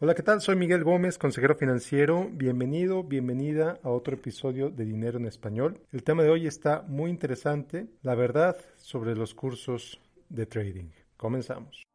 Hola, ¿qué tal? Soy Miguel Gómez, consejero financiero. Bienvenido, bienvenida a otro episodio de Dinero en Español. El tema de hoy está muy interesante, la verdad sobre los cursos de trading. Comenzamos.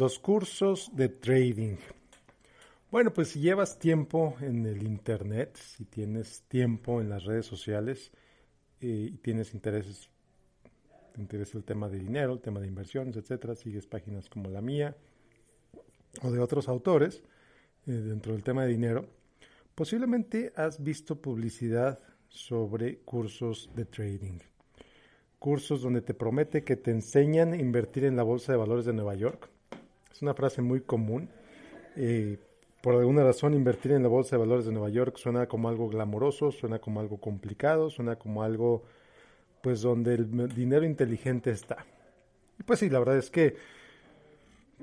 Los cursos de trading. Bueno, pues si llevas tiempo en el Internet, si tienes tiempo en las redes sociales eh, y tienes intereses, te interesa el tema de dinero, el tema de inversiones, etcétera, sigues páginas como la mía o de otros autores eh, dentro del tema de dinero, posiblemente has visto publicidad sobre cursos de trading. Cursos donde te promete que te enseñan a invertir en la Bolsa de Valores de Nueva York es una frase muy común. Eh, por alguna razón, invertir en la Bolsa de Valores de Nueva York suena como algo glamoroso, suena como algo complicado, suena como algo, pues, donde el dinero inteligente está. Y pues sí, la verdad es que,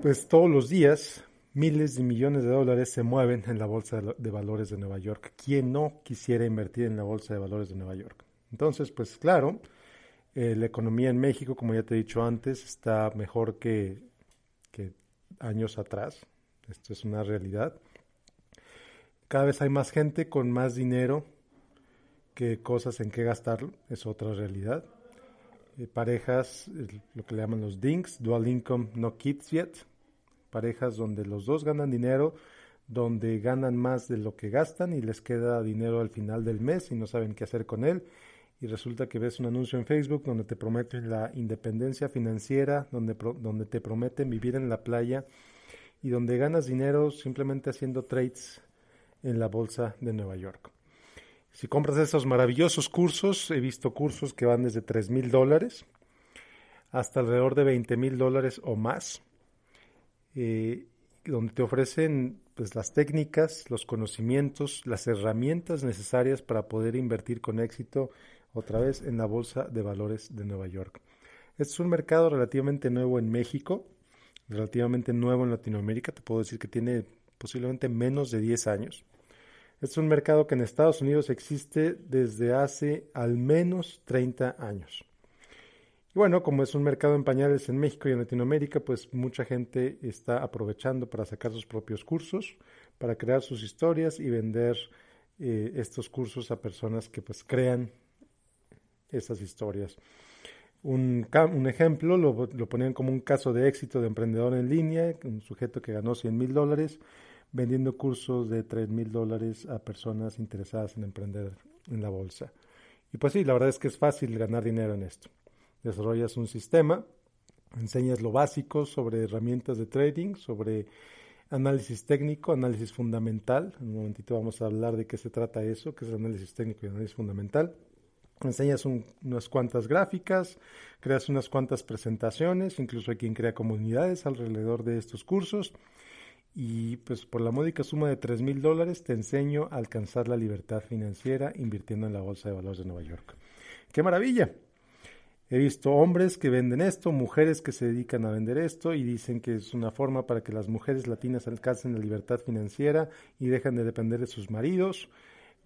pues, todos los días miles de millones de dólares se mueven en la Bolsa de Valores de Nueva York. ¿Quién no quisiera invertir en la Bolsa de Valores de Nueva York? Entonces, pues claro, eh, la economía en México, como ya te he dicho antes, está mejor que, que años atrás. Esto es una realidad. Cada vez hay más gente con más dinero que cosas en que gastarlo. Es otra realidad. Eh, parejas, lo que le llaman los DINKs, Dual Income No Kids Yet. Parejas donde los dos ganan dinero, donde ganan más de lo que gastan y les queda dinero al final del mes y no saben qué hacer con él y resulta que ves un anuncio en Facebook donde te prometen la independencia financiera, donde, donde te prometen vivir en la playa y donde ganas dinero simplemente haciendo trades en la bolsa de Nueva York. Si compras esos maravillosos cursos, he visto cursos que van desde 3 mil dólares hasta alrededor de 20 mil dólares o más, eh, donde te ofrecen pues, las técnicas, los conocimientos, las herramientas necesarias para poder invertir con éxito otra vez en la Bolsa de Valores de Nueva York. Este es un mercado relativamente nuevo en México, relativamente nuevo en Latinoamérica, te puedo decir que tiene posiblemente menos de 10 años. Este es un mercado que en Estados Unidos existe desde hace al menos 30 años. Y bueno, como es un mercado en pañales en México y en Latinoamérica, pues mucha gente está aprovechando para sacar sus propios cursos, para crear sus historias y vender eh, estos cursos a personas que pues crean esas historias. Un, un ejemplo lo, lo, ponían como un caso de éxito de emprendedor en línea, un sujeto que ganó 100 mil dólares vendiendo cursos de 3 mil dólares a personas interesadas en emprender en la bolsa. Y pues sí, la verdad es que es fácil ganar dinero en esto. Desarrollas un sistema, enseñas lo básico sobre herramientas de trading, sobre análisis técnico, análisis fundamental. En un momentito vamos a hablar de qué se trata eso, qué es análisis técnico y análisis fundamental enseñas unas cuantas gráficas, creas unas cuantas presentaciones, incluso hay quien crea comunidades alrededor de estos cursos y pues por la módica suma de 3 mil dólares te enseño a alcanzar la libertad financiera invirtiendo en la Bolsa de Valores de Nueva York. ¡Qué maravilla! He visto hombres que venden esto, mujeres que se dedican a vender esto y dicen que es una forma para que las mujeres latinas alcancen la libertad financiera y dejan de depender de sus maridos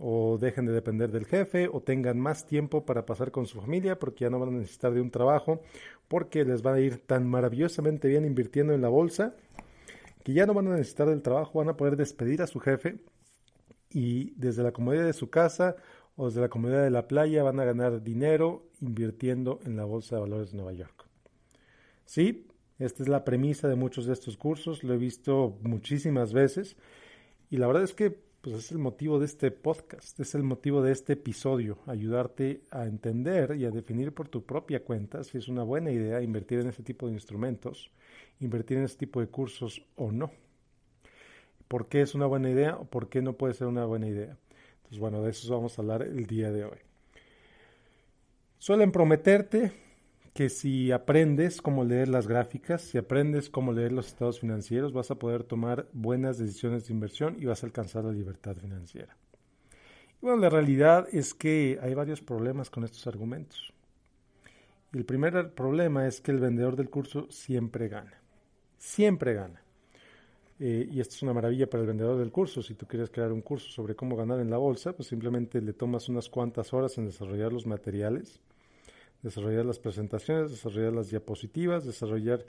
o dejen de depender del jefe o tengan más tiempo para pasar con su familia porque ya no van a necesitar de un trabajo porque les va a ir tan maravillosamente bien invirtiendo en la bolsa que ya no van a necesitar del trabajo, van a poder despedir a su jefe y desde la comodidad de su casa o desde la comodidad de la playa van a ganar dinero invirtiendo en la bolsa de valores de Nueva York. Sí, esta es la premisa de muchos de estos cursos, lo he visto muchísimas veces y la verdad es que pues es el motivo de este podcast, es el motivo de este episodio, ayudarte a entender y a definir por tu propia cuenta si es una buena idea invertir en este tipo de instrumentos, invertir en este tipo de cursos o no. ¿Por qué es una buena idea o por qué no puede ser una buena idea? Entonces, bueno, de eso vamos a hablar el día de hoy. Suelen prometerte que si aprendes cómo leer las gráficas, si aprendes cómo leer los estados financieros, vas a poder tomar buenas decisiones de inversión y vas a alcanzar la libertad financiera. Y bueno, la realidad es que hay varios problemas con estos argumentos. El primer problema es que el vendedor del curso siempre gana. Siempre gana. Eh, y esto es una maravilla para el vendedor del curso. Si tú quieres crear un curso sobre cómo ganar en la bolsa, pues simplemente le tomas unas cuantas horas en desarrollar los materiales, desarrollar las presentaciones, desarrollar las diapositivas, desarrollar,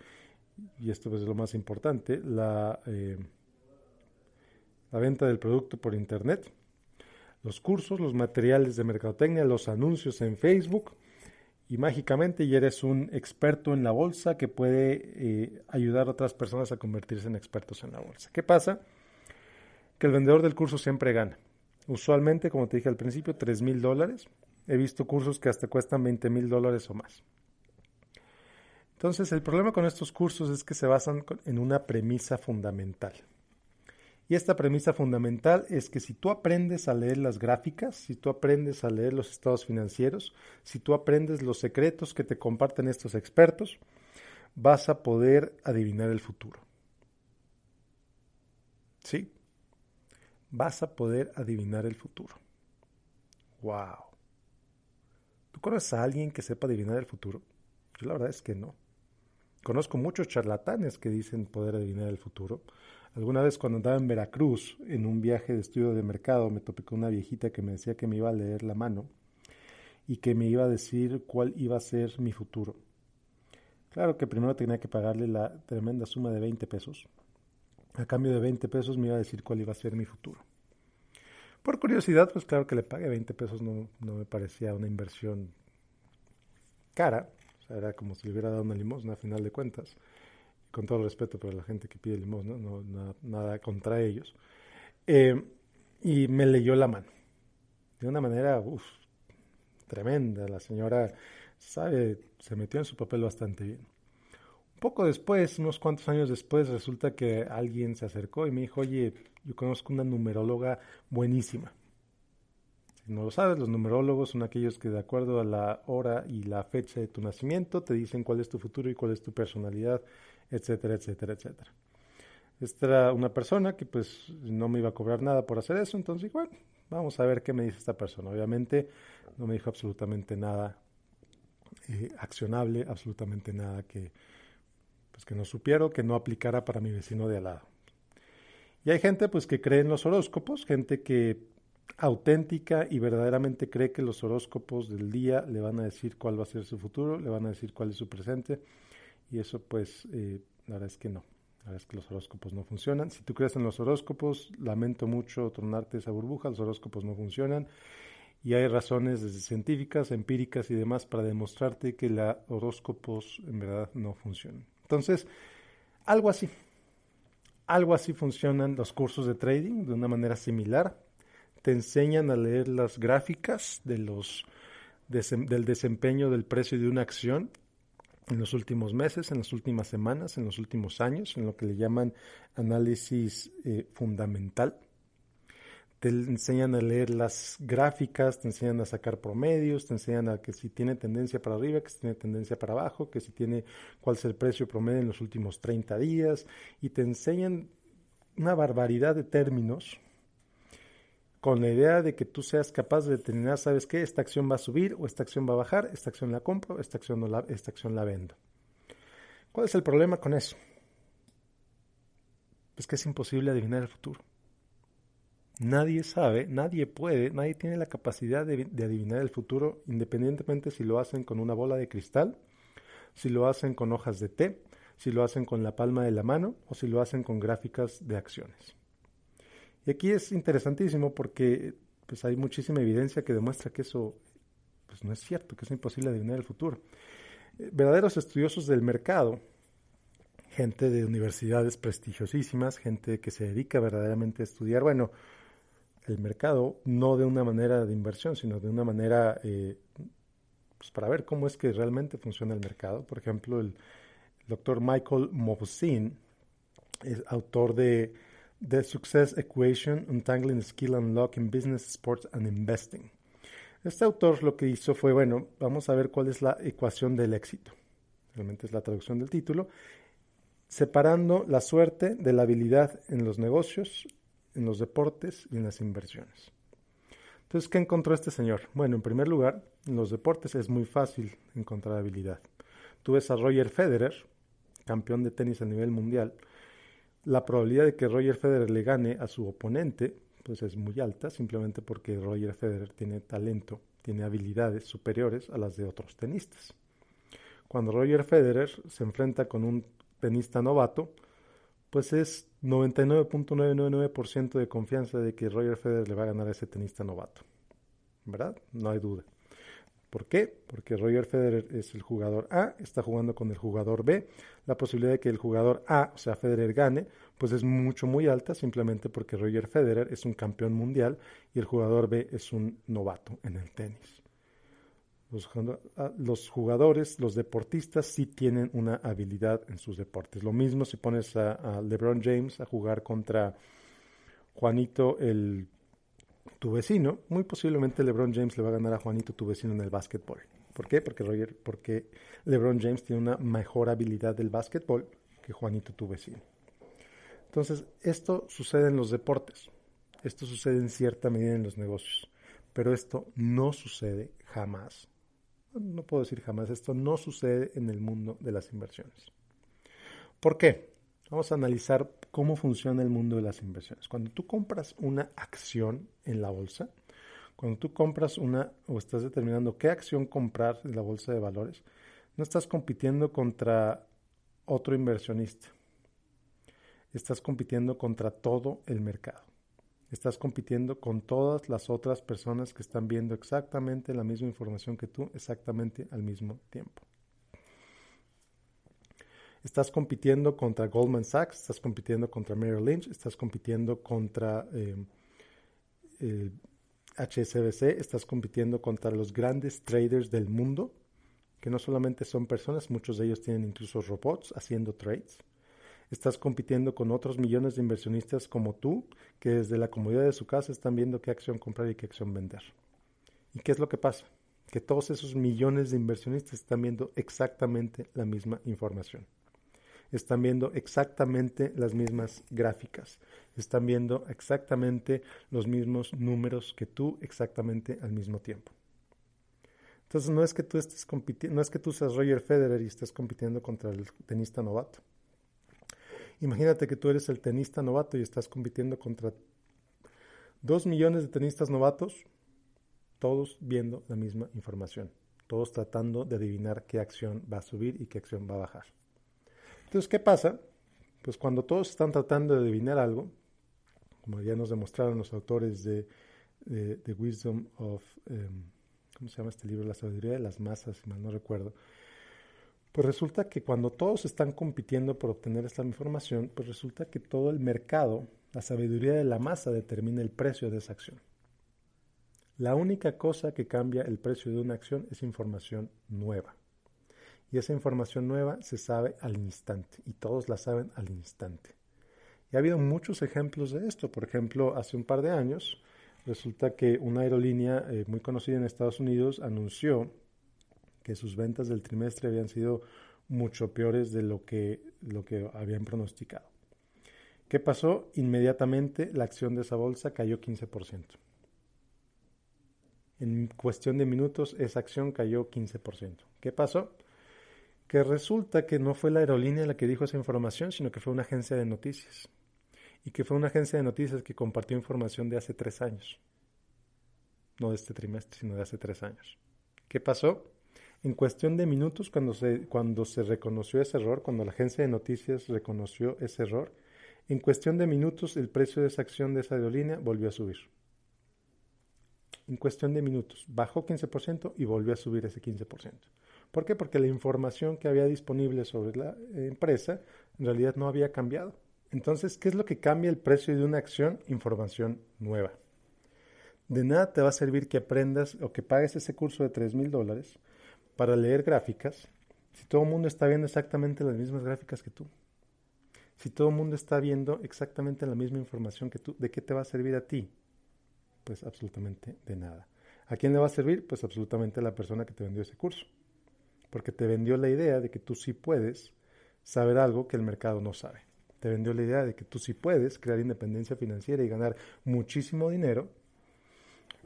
y esto es lo más importante, la, eh, la venta del producto por Internet, los cursos, los materiales de mercadotecnia, los anuncios en Facebook y mágicamente ya eres un experto en la bolsa que puede eh, ayudar a otras personas a convertirse en expertos en la bolsa. ¿Qué pasa? Que el vendedor del curso siempre gana. Usualmente, como te dije al principio, 3 mil dólares. He visto cursos que hasta cuestan 20 mil dólares o más. Entonces, el problema con estos cursos es que se basan en una premisa fundamental. Y esta premisa fundamental es que si tú aprendes a leer las gráficas, si tú aprendes a leer los estados financieros, si tú aprendes los secretos que te comparten estos expertos, vas a poder adivinar el futuro. ¿Sí? Vas a poder adivinar el futuro. ¡Wow! ¿Tú conoces a alguien que sepa adivinar el futuro? Yo la verdad es que no. Conozco muchos charlatanes que dicen poder adivinar el futuro. Alguna vez cuando andaba en Veracruz, en un viaje de estudio de mercado, me topé con una viejita que me decía que me iba a leer la mano y que me iba a decir cuál iba a ser mi futuro. Claro que primero tenía que pagarle la tremenda suma de 20 pesos. A cambio de 20 pesos me iba a decir cuál iba a ser mi futuro. Por curiosidad, pues claro que le pagué 20 pesos, no, no me parecía una inversión cara. O sea, era como si le hubiera dado una limosna a final de cuentas con todo el respeto para la gente que pide limosna, no, nada, contra ellos. Eh, y me leyó la mano. De una manera tremenda. La señora sabe, se metió en su papel bastante bien. Poco después, unos cuantos años después, resulta que alguien se acercó y me dijo, oye, yo conozco una numeróloga buenísima. Si no lo sabes, los numerólogos son aquellos que de acuerdo a la hora y la fecha de tu nacimiento te dicen cuál es tu futuro y cuál es tu personalidad etcétera, etcétera, etcétera. Esta era una persona que pues no me iba a cobrar nada por hacer eso, entonces bueno, vamos a ver qué me dice esta persona. Obviamente no me dijo absolutamente nada eh, accionable, absolutamente nada que, pues, que no supiera que no aplicara para mi vecino de al lado. Y hay gente pues que cree en los horóscopos, gente que auténtica y verdaderamente cree que los horóscopos del día le van a decir cuál va a ser su futuro, le van a decir cuál es su presente y eso pues eh, la verdad es que no. La verdad es que los horóscopos no funcionan. Si tú crees en los horóscopos, lamento mucho tronarte esa burbuja, los horóscopos no funcionan. Y hay razones científicas, empíricas y demás para demostrarte que los horóscopos en verdad no funcionan. Entonces, algo así. Algo así funcionan los cursos de trading de una manera similar. Te enseñan a leer las gráficas de los, del desempeño del precio de una acción en los últimos meses, en las últimas semanas, en los últimos años, en lo que le llaman análisis eh, fundamental. Te enseñan a leer las gráficas, te enseñan a sacar promedios, te enseñan a que si tiene tendencia para arriba, que si tiene tendencia para abajo, que si tiene cuál es el precio promedio en los últimos 30 días, y te enseñan una barbaridad de términos con la idea de que tú seas capaz de determinar, ¿sabes qué? Esta acción va a subir o esta acción va a bajar, esta acción la compro, esta acción, no la, esta acción la vendo. ¿Cuál es el problema con eso? Pues que es imposible adivinar el futuro. Nadie sabe, nadie puede, nadie tiene la capacidad de, adivinar el futuro, independientemente si lo hacen con una bola de cristal, si lo hacen con hojas de té, si lo hacen con la palma de la mano o si lo hacen con gráficas de acciones. Y aquí es interesantísimo porque pues hay muchísima evidencia que demuestra que eso pues, no es cierto, que es imposible adivinar el futuro. Verdaderos estudiosos del mercado, gente de universidades prestigiosísimas, gente que se dedica verdaderamente a estudiar, bueno, el mercado no de una manera de inversión, sino de una manera eh, pues para ver cómo es que realmente funciona el mercado. Por ejemplo, el, doctor Michael Movsin es autor de The Success Equation, Untangling Skill and Luck in Business, Sports and Investing. Este autor lo que hizo fue, bueno, vamos a ver cuál es la ecuación del éxito. Realmente es la traducción del título. Separando la suerte de la habilidad en los negocios, en los deportes y en las inversiones. Entonces, ¿qué encontró este señor? Bueno, en primer lugar, en los deportes es muy fácil encontrar habilidad. Tú ves a Roger Federer, campeón de tenis a nivel mundial, la probabilidad de que Roger Federer le gane a su oponente pues es muy alta, simplemente porque Roger Federer tiene talento, tiene habilidades superiores a las de otros tenistas. Cuando Roger Federer se enfrenta con un tenista novato, pues es 99.999% de confianza de que Roger Federer le va a ganar a ese tenista novato. ¿Verdad? No hay duda. ¿Por qué? Porque Roger Federer es el jugador A, está jugando con el jugador B. La posibilidad de que el jugador A, o sea, Federer, gane, pues es mucho, muy alta, simplemente porque Roger Federer es un campeón mundial y el jugador B es un novato en el tenis. Los, jugadores, los deportistas sí tienen una habilidad en sus deportes. Lo mismo si pones a, a LeBron James a jugar contra Juanito el tu vecino, muy posiblemente LeBron James le va a ganar a Juanito tu vecino en el básquetbol. ¿Por qué? Porque Roger, porque LeBron James tiene una mejor habilidad del básquetbol que Juanito tu vecino. Entonces, esto sucede en los deportes. Esto sucede en cierta medida en los negocios. Pero esto no sucede jamás. No puedo decir jamás, esto no sucede en el mundo de las inversiones. ¿Por qué? Vamos a analizar cómo funciona el mundo de las inversiones. Cuando tú compras una acción en la bolsa, cuando tú compras una o estás determinando qué acción comprar en la bolsa de valores, no estás compitiendo contra otro inversionista. Estás compitiendo contra todo el mercado. Estás compitiendo con todas las otras personas que están viendo exactamente la misma información que tú, exactamente al mismo tiempo. Estás compitiendo contra Goldman Sachs, estás compitiendo contra Merrill Lynch, estás compitiendo contra HSBC, eh, estás compitiendo contra los grandes traders del mundo, que no solamente son personas, muchos de ellos tienen incluso robots haciendo trades. Estás compitiendo con otros millones de inversionistas como tú, que desde la comodidad de su casa están viendo qué acción comprar y qué acción vender. ¿Y qué es lo que pasa? Que todos esos millones de inversionistas están viendo exactamente la misma información están viendo exactamente las mismas gráficas, están viendo exactamente los mismos números que tú exactamente al mismo tiempo. Entonces no es que tú estés compitiendo, no es que tú seas Roger Federer y estés compitiendo contra el tenista novato. Imagínate que tú eres el tenista novato y estás compitiendo contra dos millones de tenistas novatos, todos viendo la misma información, todos tratando de adivinar qué acción va a subir y qué acción va a bajar. Entonces, ¿qué pasa? Pues cuando todos están tratando de adivinar algo, como ya nos demostraron los autores de, The Wisdom of, em, ¿cómo se llama este libro? La sabiduría de las masas, si mal no recuerdo. Pues resulta que cuando todos están compitiendo por obtener esta información, pues resulta que todo el mercado, la sabiduría de la masa determina el precio de esa acción. La única cosa que cambia el precio de una acción es información nueva y esa información nueva se sabe al instante y todos la saben al instante. Y ha habido muchos ejemplos de esto. Por ejemplo, hace un par de años resulta que una aerolínea eh, muy conocida en Estados Unidos anunció que sus ventas del trimestre habían sido mucho peores de lo que, lo que habían pronosticado. ¿Qué pasó? Inmediatamente la acción de esa bolsa cayó 15%. En cuestión de minutos esa acción cayó 15%. ¿Qué pasó? que resulta que no fue la aerolínea la que dijo esa información, sino que fue una agencia de noticias. Y que fue una agencia de noticias que compartió información de hace tres años. No de este trimestre, sino de hace tres años. ¿Qué pasó? En cuestión de minutos, cuando se, cuando se reconoció ese error, cuando la agencia de noticias reconoció ese error, en cuestión de minutos el precio de esa acción de esa aerolínea volvió a subir. En cuestión de minutos, bajó 15% y volvió a subir ese 15%. ¿Por qué? Porque la información que había disponible sobre la empresa en realidad no había cambiado. Entonces, ¿qué es lo que cambia el precio de una acción? Información nueva. De nada te va a servir que aprendas o que pagues ese curso de 3 mil dólares para leer gráficas si todo el mundo está viendo exactamente las mismas gráficas que tú. Si todo el mundo está viendo exactamente la misma información que tú, ¿de qué te va a servir a ti? Pues absolutamente de nada. ¿A quién le va a servir? Pues absolutamente a la persona que te vendió ese curso porque te vendió la idea de que tú sí puedes saber algo que el mercado no sabe. Te vendió la idea de que tú sí puedes crear independencia financiera y ganar muchísimo dinero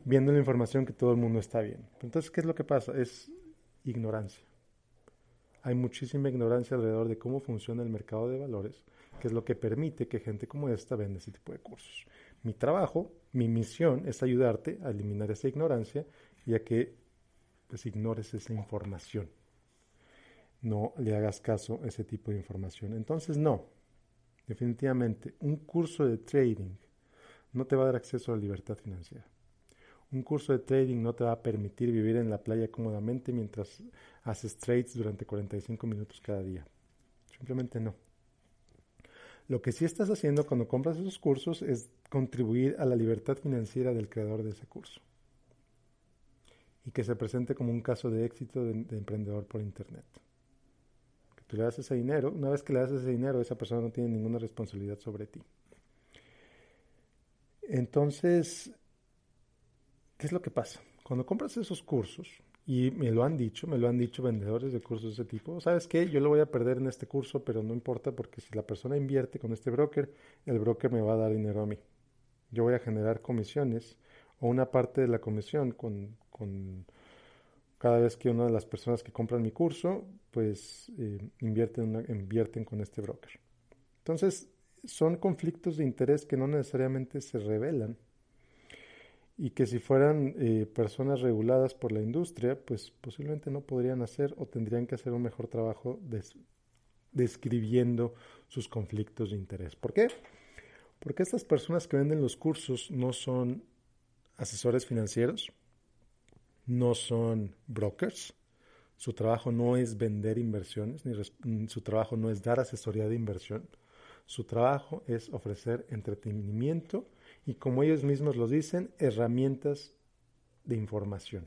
viendo la información que todo el mundo está viendo. Entonces, ¿qué es lo que pasa? Es ignorancia. Hay muchísima ignorancia alrededor de cómo funciona el mercado de valores, que es lo que permite que gente como esta venda ese tipo de cursos. Mi trabajo, mi misión es ayudarte a eliminar esa ignorancia y a que pues, ignores esa información. No le hagas caso a ese tipo de información. Entonces, no, definitivamente, un curso de trading no te va a dar acceso a la libertad financiera. Un curso de trading no te va a permitir vivir en la playa cómodamente mientras haces trades durante 45 minutos cada día. Simplemente no. Lo que sí estás haciendo cuando compras esos cursos es contribuir a la libertad financiera del creador de ese curso. Y que se presente como un caso de éxito de, emprendedor por Internet. Que tú le das ese dinero, una vez que le das ese dinero, esa persona no tiene ninguna responsabilidad sobre ti. Entonces, ¿Qué es lo que pasa? Cuando compras esos cursos, y me lo han dicho, me lo han dicho vendedores de cursos de ese tipo, ¿sabes qué? Yo lo voy a perder en este curso, pero no importa porque si la persona invierte con este broker, el broker me va a dar dinero a mí. Yo voy a generar comisiones o una parte de la comisión con, cada vez que una de las personas que compran mi curso, pues eh, invierten, invierten con este broker. Entonces, son conflictos de interés que no necesariamente se revelan y que si fueran eh, personas reguladas por la industria, pues posiblemente no podrían hacer o tendrían que hacer un mejor trabajo describiendo sus conflictos de interés. ¿Por qué? Porque estas personas que venden los cursos no son asesores financieros, no son brokers, su trabajo no es vender inversiones, ni su trabajo no es dar asesoría de inversión, su trabajo es ofrecer entretenimiento y como ellos mismos lo dicen, herramientas de información.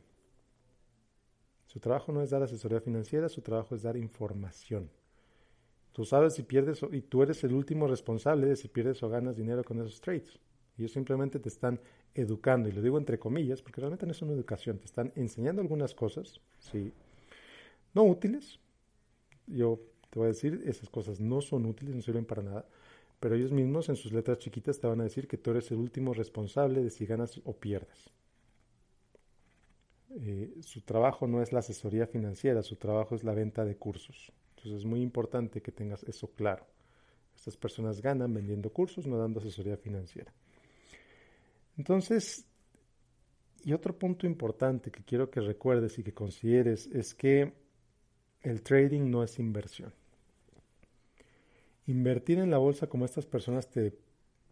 Su trabajo no es dar asesoría financiera, su trabajo es dar información. Tú sabes si pierdes y tú eres el último responsable de si pierdes o ganas dinero con esos trades. Ellos simplemente te están educando, y lo digo entre comillas, porque realmente no es una educación, te están enseñando algunas cosas, sí, no útiles. Yo te voy a decir, esas cosas no son útiles, no sirven para nada, pero ellos mismos en sus letras chiquitas te van a decir que tú eres el último responsable de si ganas o pierdes. Eh, su trabajo no es la asesoría financiera, su trabajo es la venta de cursos. Entonces es muy importante que tengas eso claro. Estas personas ganan vendiendo cursos, no dando asesoría financiera. Entonces, y otro punto importante que quiero que recuerdes y que consideres es que el trading no es inversión. Invertir en la bolsa como estas personas te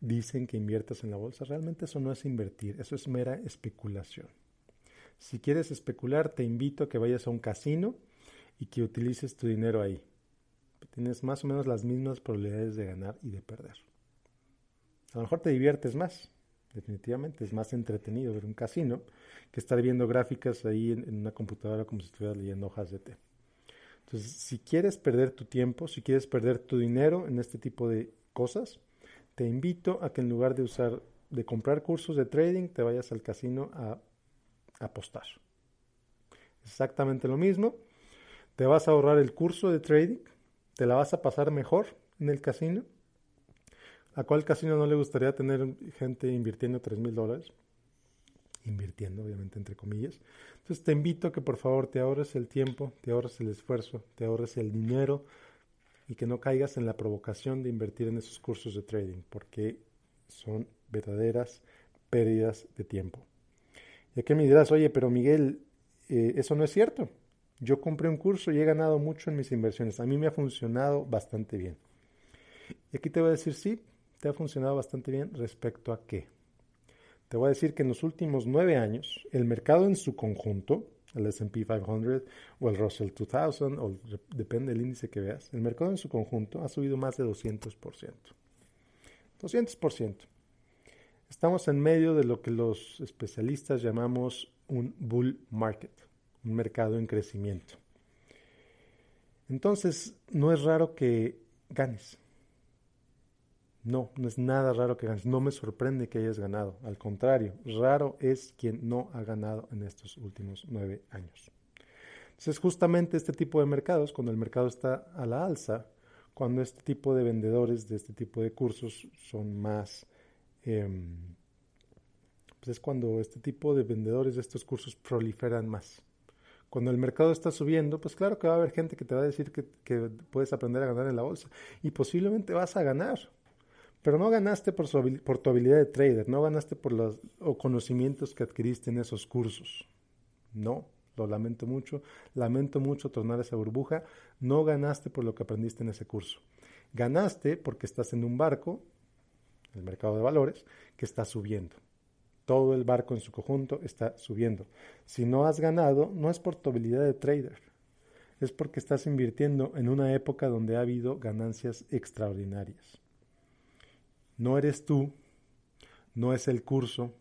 dicen que inviertas en la bolsa, realmente eso no es invertir, eso es mera especulación. Si quieres especular, te invito a que vayas a un casino y que utilices tu dinero ahí. Tienes más o menos las mismas probabilidades de ganar y de perder. A lo mejor te diviertes más, definitivamente, es más entretenido ver un casino que estar viendo gráficas ahí en, una computadora como si estuvieras leyendo hojas de té. Entonces, si quieres perder tu tiempo, si quieres perder tu dinero en este tipo de cosas, te invito a que en lugar de usar, de comprar cursos de trading, te vayas al casino a apostar. Exactamente lo mismo. Te vas a ahorrar el curso de trading, te la vas a pasar mejor en el casino. ¿A cuál casino no le gustaría tener gente invirtiendo 3 mil dólares? Invirtiendo, obviamente entre comillas. Entonces te invito a que por favor te ahorres el tiempo, te ahorres el esfuerzo, te ahorres el dinero y que no caigas en la provocación de invertir en esos cursos de trading, porque son verdaderas pérdidas de tiempo. Y aquí me dirás, oye, pero Miguel, eh, eso no es cierto. Yo compré un curso y he ganado mucho en mis inversiones. A mí me ha funcionado bastante bien. Y aquí te voy a decir, sí, te ha funcionado bastante bien respecto a qué. Te voy a decir que en los últimos nueve años, el mercado en su conjunto, el SP 500 o el Russell 2000, o depende del índice que veas, el mercado en su conjunto ha subido más de 200%. 200%. Estamos en medio de lo que los especialistas llamamos un bull market, un mercado en crecimiento. Entonces, no es raro que ganes. No, no es nada raro que ganes. No me sorprende que hayas ganado. Al contrario, raro es quien no ha ganado en estos últimos nueve años. Entonces, justamente este tipo de mercados, cuando el mercado está a la alza, cuando este tipo de vendedores de este tipo de cursos son más, em, pues es cuando este tipo de vendedores de estos cursos proliferan más. Cuando el mercado está subiendo, pues claro que va a haber gente que te va a decir que, puedes aprender a ganar en la bolsa y posiblemente vas a ganar. Pero no ganaste por, por tu habilidad de trader, no ganaste por los conocimientos que adquiriste en esos cursos. No, lo lamento mucho. Lamento mucho tornar esa burbuja. No ganaste por lo que aprendiste en ese curso. Ganaste porque estás en un barco, el mercado de valores, que está subiendo. Todo el barco en su conjunto está subiendo. Si no has ganado, no es por tu habilidad de trader, es porque estás invirtiendo en una época donde ha habido ganancias extraordinarias. No eres tú, no es el curso,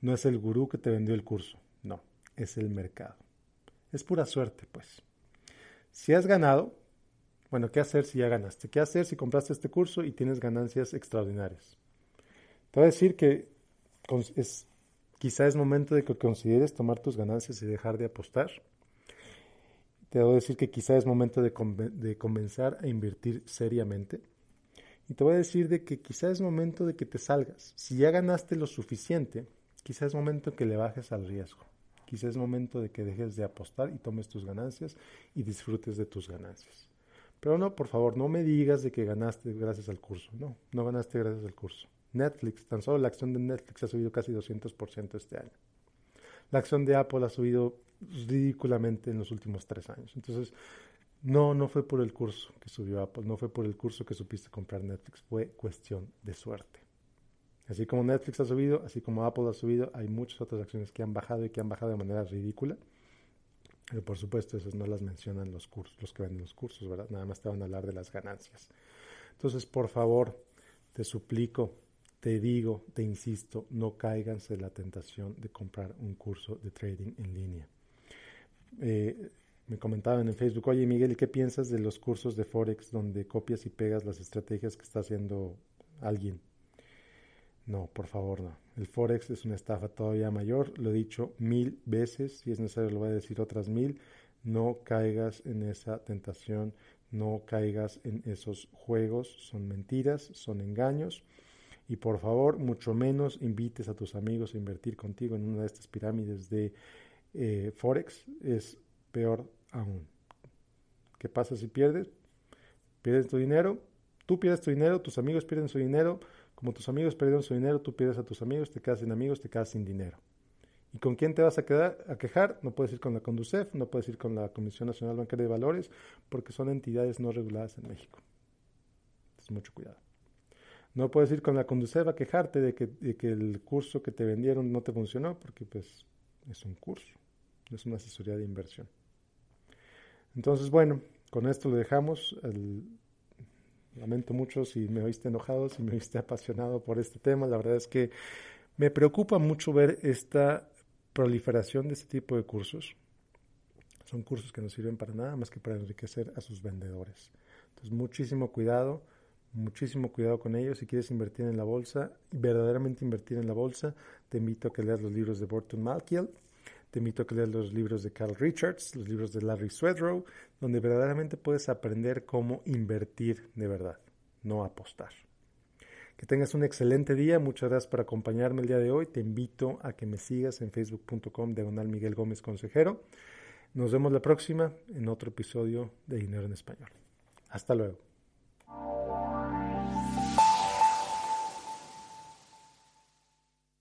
no es el gurú que te vendió el curso, no, es el mercado. Es pura suerte, pues. Si has ganado, bueno, ¿qué hacer si ya ganaste? ¿Qué hacer si compraste este curso y tienes ganancias extraordinarias? Te voy a decir que es, quizá es momento de que consideres tomar tus ganancias y dejar de apostar. Te voy a decir que quizá es momento de, de comenzar a invertir seriamente. Y te voy a decir de que quizá es momento de que te salgas. Si ya ganaste lo suficiente, quizá es momento que le bajes al riesgo. Quizá es momento de que dejes de apostar y tomes tus ganancias y disfrutes de tus ganancias. Pero no, por favor, no me digas de que ganaste gracias al curso. No, no ganaste gracias al curso. Netflix, tan solo la acción de Netflix ha subido casi 200% este año. La acción de Apple ha subido ridículamente en los últimos tres años. Entonces, no, no fue por el curso que subió Apple, no fue por el curso que supiste comprar Netflix, fue cuestión de suerte. Así como Netflix ha subido, así como Apple ha subido, hay muchas otras acciones que han bajado y que han bajado de manera ridícula. Pero por supuesto, esas no las mencionan los cursos, los que venden los cursos, ¿verdad? Nada más te van a hablar de las ganancias. Entonces, por favor, te suplico, te digo, te insisto, no caiganse en la tentación de comprar un curso de trading en línea. Eh, me comentaban en Facebook, oye Miguel, ¿y qué piensas de los cursos de Forex donde copias y pegas las estrategias que está haciendo alguien? No, por favor, no. El Forex es una estafa todavía mayor, lo he dicho mil veces, si es necesario lo voy a decir otras mil. No caigas en esa tentación, no caigas en esos juegos, son mentiras, son engaños. Y por favor, mucho menos invites a tus amigos a invertir contigo en una de estas pirámides de eh, Forex. Es peor aún. ¿Qué pasa si pierdes? Pierdes tu dinero, tú pierdes tu dinero, tus amigos pierden su dinero. Como tus amigos perdieron su dinero, tú pierdes a tus amigos, te quedas sin amigos, te quedas sin dinero. ¿Y con quién te vas a, quedar, a quejar? No puedes ir con la Conducef, no puedes ir con la Comisión Nacional Bancaria de Valores, porque son entidades no reguladas en México. Entonces, mucho cuidado. No puedes ir con la Conducef a quejarte de que, el curso que te vendieron no te funcionó, porque pues es un curso, no es una asesoría de inversión. Entonces, bueno, con esto lo dejamos. lamento mucho si me oíste enojado, si me oíste apasionado por este tema. La verdad es que me preocupa mucho ver esta proliferación de este tipo de cursos. Son cursos que no sirven para nada más que para enriquecer a sus vendedores. Entonces, muchísimo cuidado muchísimo cuidado con ellos. Si quieres invertir en la bolsa, verdaderamente invertir en la bolsa, te invito a que leas los libros de Burton Malkiel, te invito a que leas los libros de Carl Richards, los libros de Larry Swedrow, donde verdaderamente puedes aprender cómo invertir de verdad, no apostar. Que tengas un excelente día, muchas gracias por acompañarme el día de hoy. Te invito a que me sigas en facebook.com diagonal Miguel Gómez Consejero. Nos vemos la próxima en otro episodio de Dinero en Español. Hasta luego.